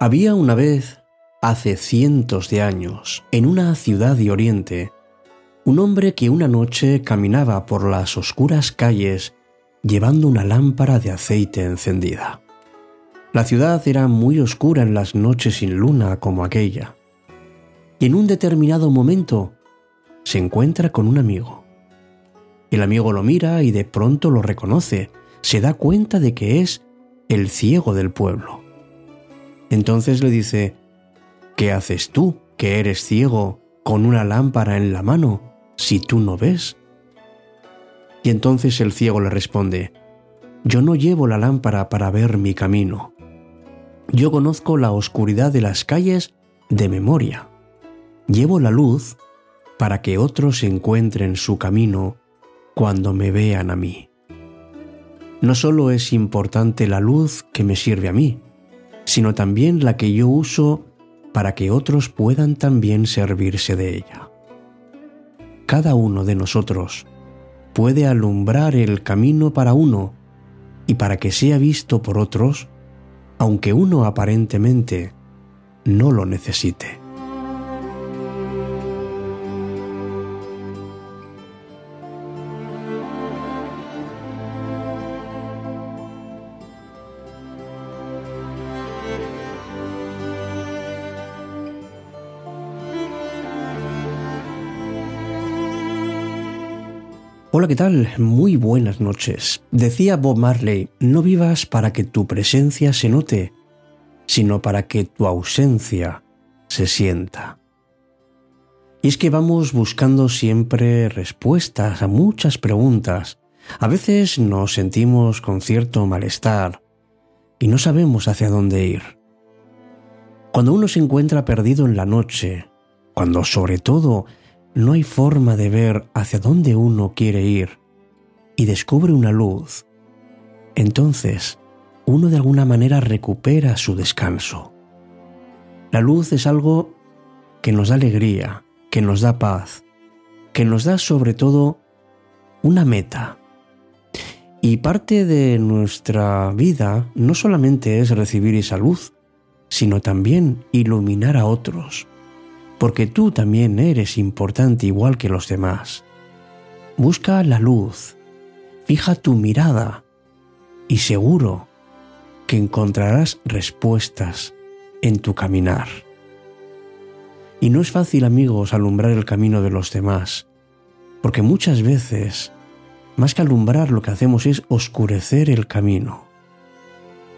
Había una vez, hace cientos de años, en una ciudad de Oriente, un hombre que una noche caminaba por las oscuras calles llevando una lámpara de aceite encendida. La ciudad era muy oscura en las noches sin luna como aquella, y en un determinado momento se encuentra con un amigo. El amigo lo mira y de pronto lo reconoce, se da cuenta de que es el ciego del pueblo. Entonces le dice, ¿qué haces tú, que eres ciego, con una lámpara en la mano, si tú no ves? Y entonces el ciego le responde, yo no llevo la lámpara para ver mi camino. Yo conozco la oscuridad de las calles de memoria. Llevo la luz para que otros encuentren su camino cuando me vean a mí. No solo es importante la luz que me sirve a mí, sino también la que yo uso para que otros puedan también servirse de ella. Cada uno de nosotros puede alumbrar el camino para uno y para que sea visto por otros, aunque uno aparentemente no lo necesite. Hola, ¿qué tal? Muy buenas noches. Decía Bob Marley, no vivas para que tu presencia se note, sino para que tu ausencia se sienta. Y es que vamos buscando siempre respuestas a muchas preguntas. A veces nos sentimos con cierto malestar y no sabemos hacia dónde ir. Cuando uno se encuentra perdido en la noche, cuando sobre todo no hay forma de ver hacia dónde uno quiere ir y descubre una luz, entonces uno de alguna manera recupera su descanso. La luz es algo que nos da alegría, que nos da paz, que nos da sobre todo una meta. Y parte de nuestra vida no solamente es recibir esa luz, sino también iluminar a otros porque tú también eres importante igual que los demás. Busca la luz, fija tu mirada y seguro que encontrarás respuestas en tu caminar. Y no es fácil, amigos, alumbrar el camino de los demás, porque muchas veces, más que alumbrar, lo que hacemos es oscurecer el camino.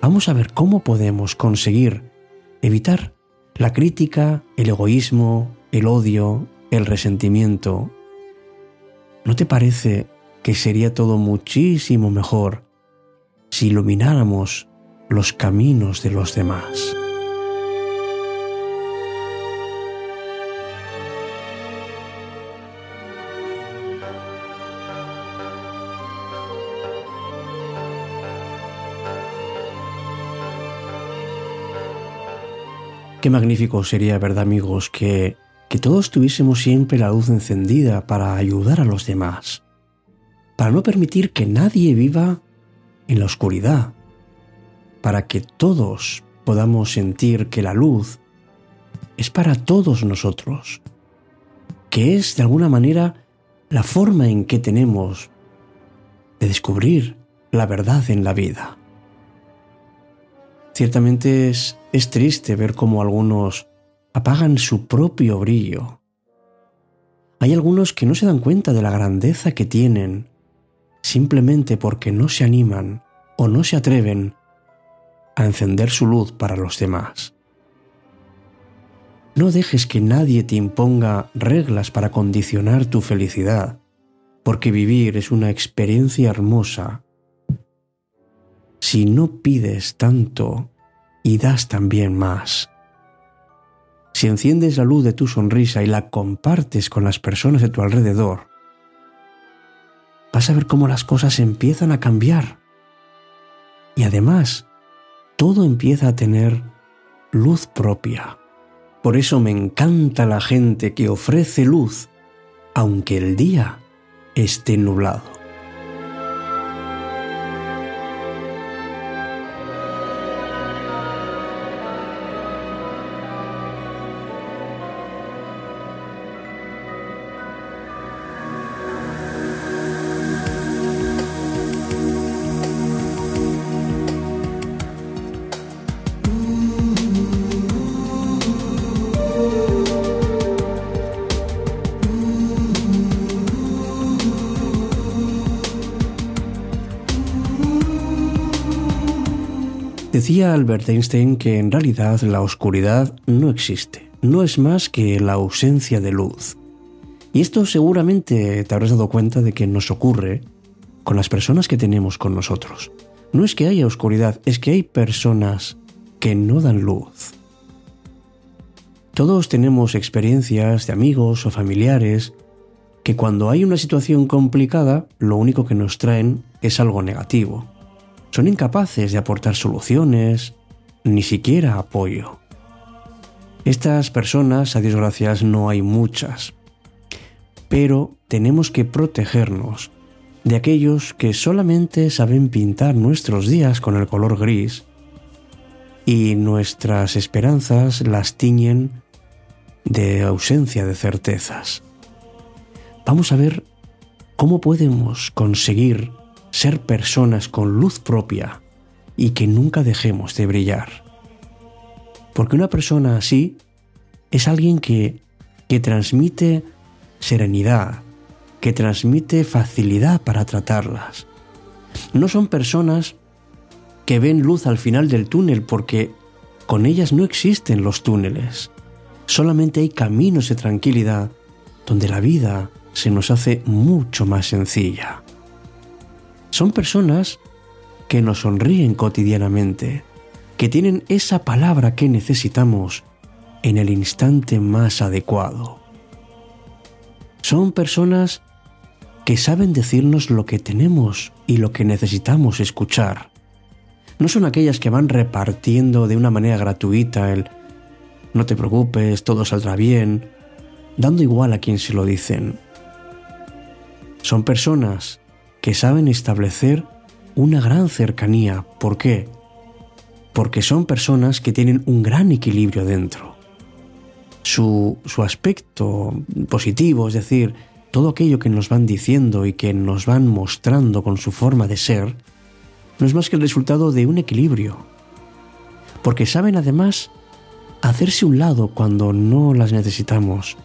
Vamos a ver cómo podemos conseguir evitar la crítica, el egoísmo, el odio, el resentimiento. ¿No te parece que sería todo muchísimo mejor si ilumináramos los caminos de los demás? Qué magnífico sería, ¿verdad amigos?, que, que todos tuviésemos siempre la luz encendida para ayudar a los demás, para no permitir que nadie viva en la oscuridad, para que todos podamos sentir que la luz es para todos nosotros, que es de alguna manera la forma en que tenemos de descubrir la verdad en la vida. Ciertamente es, triste ver cómo algunos apagan su propio brillo. Hay algunos que no se dan cuenta de la grandeza que tienen simplemente porque no se animan o no se atreven a encender su luz para los demás. No dejes que nadie te imponga reglas para condicionar tu felicidad, porque vivir es una experiencia hermosa si no pides tanto y das también más. Si enciendes la luz de tu sonrisa y la compartes con las personas de tu alrededor, vas a ver cómo las cosas empiezan a cambiar Y además, todo empieza a tener luz propia. Por eso me encanta la gente que ofrece luz, aunque el día esté nublado. Decía Albert Einstein que en realidad la oscuridad no existe, no es más que la ausencia de luz. Y esto seguramente te habrás dado cuenta de que nos ocurre con las personas que tenemos con nosotros. No es que haya oscuridad, es que hay personas que no dan luz. Todos tenemos experiencias de amigos o familiares que cuando hay una situación complicada, lo único que nos traen es algo negativo son incapaces de aportar soluciones, ni siquiera apoyo. Estas personas, a Dios gracias, no hay muchas, pero tenemos que protegernos de aquellos que solamente saben pintar nuestros días con el color gris y nuestras esperanzas las tiñen de ausencia de certezas. Vamos a ver cómo podemos conseguir ser personas con luz propia y que nunca dejemos de brillar. Porque una persona así es alguien que, que transmite serenidad, que transmite facilidad para tratarlas. No son personas que ven luz al final del túnel porque con ellas no existen los túneles. Solamente hay caminos de tranquilidad donde la vida se nos hace mucho más sencilla. Son personas que nos sonríen cotidianamente, que tienen esa palabra que necesitamos en el instante más adecuado. Son personas que saben decirnos lo que tenemos y lo que necesitamos escuchar. No son aquellas que van repartiendo de una manera gratuita el no te preocupes, todo saldrá bien, dando igual a quien se lo dicen. Son personas que saben establecer una gran cercanía. ¿Por qué? Porque son personas que tienen un gran equilibrio dentro. Su, su aspecto positivo, es decir, todo aquello que nos van diciendo y que nos van mostrando con su forma de ser, no es más que el resultado de un equilibrio. Porque saben además hacerse un lado cuando no las necesitamos,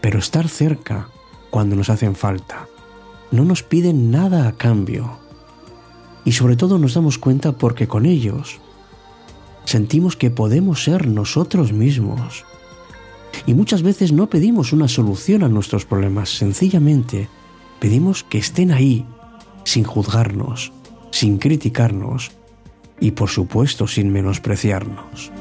pero estar cerca cuando nos hacen falta no nos piden nada a cambio. Y sobre todo nos damos cuenta porque con ellos sentimos que podemos ser nosotros mismos. Y muchas veces no pedimos una solución a nuestros problemas, sencillamente pedimos que estén ahí, sin juzgarnos, sin criticarnos y por supuesto sin menospreciarnos.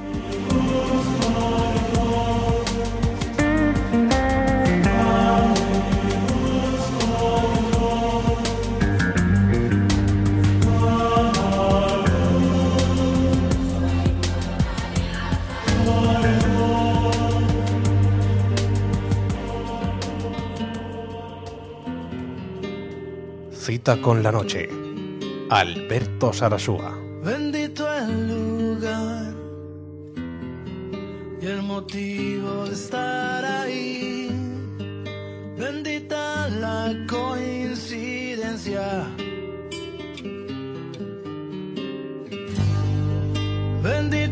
Con la noche. Alberto Sarasúa. Bendito el lugar y el motivo de estar ahí. Bendita la coincidencia. Bendito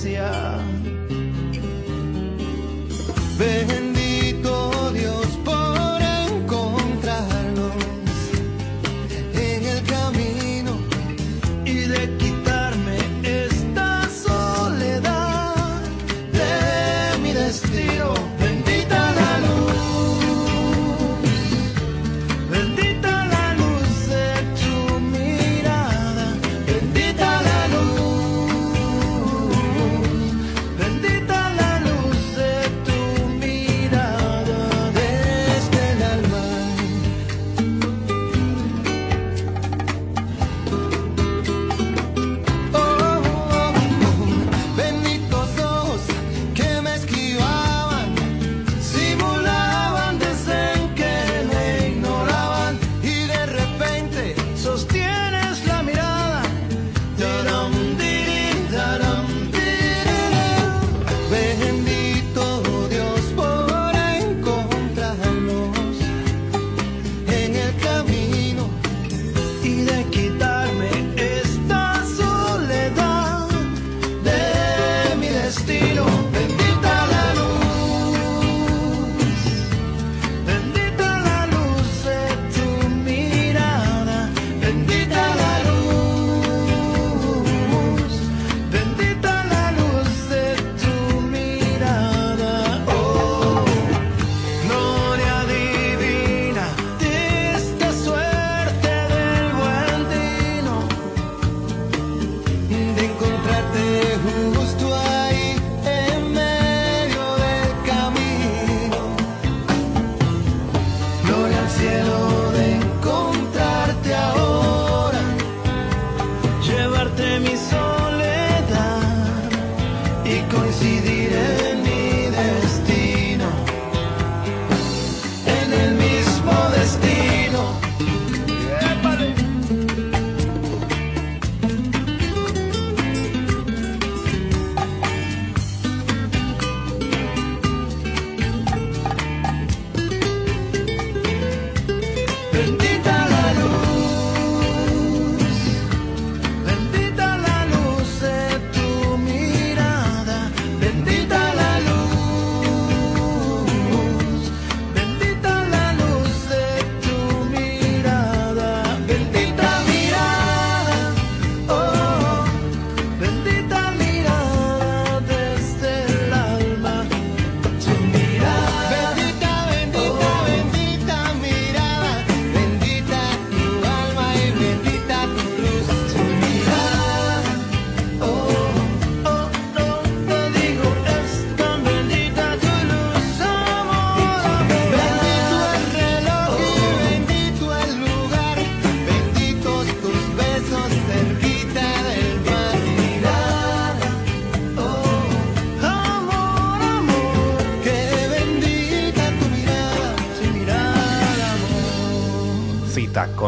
presencia.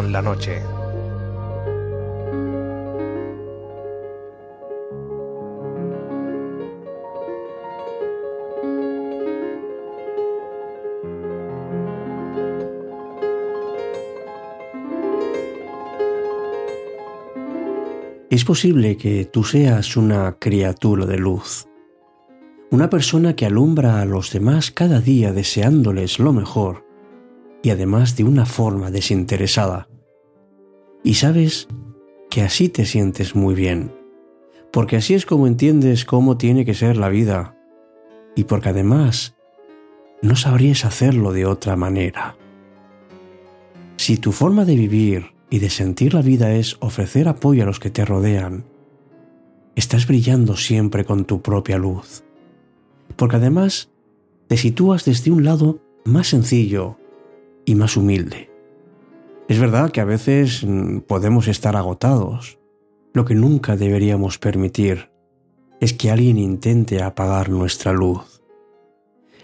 La noche. Es posible que tú seas una criatura de luz, una persona que alumbra a los demás cada día deseándoles lo mejor y además de una forma desinteresada. Y sabes que así te sientes muy bien, porque así es como entiendes cómo tiene que ser la vida y porque además no sabrías hacerlo de otra manera. Si tu forma de vivir y de sentir la vida es ofrecer apoyo a los que te rodean, estás brillando siempre con tu propia luz, porque además te sitúas desde un lado más sencillo y más humilde. Es verdad que a veces mm, podemos estar agotados. Lo que nunca deberíamos permitir es que alguien intente apagar nuestra luz.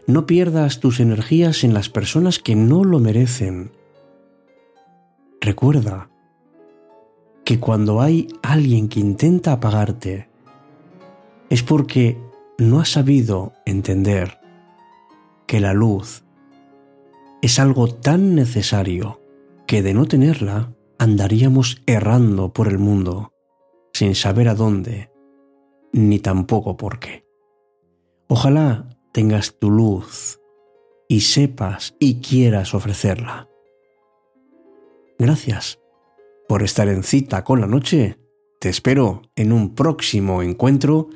No pierdas tus energías en las personas que no lo merecen. Recuerda que cuando hay alguien que intenta apagarte, es porque no has sabido entender que la luz es algo tan necesario que de no tenerla andaríamos errando por el mundo sin saber a dónde ni tampoco por qué. Ojalá tengas tu luz y sepas y quieras ofrecerla. Gracias por estar en cita con la noche. Te espero en un próximo encuentro,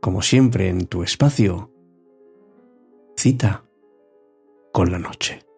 como siempre en tu espacio. Cita con la noche.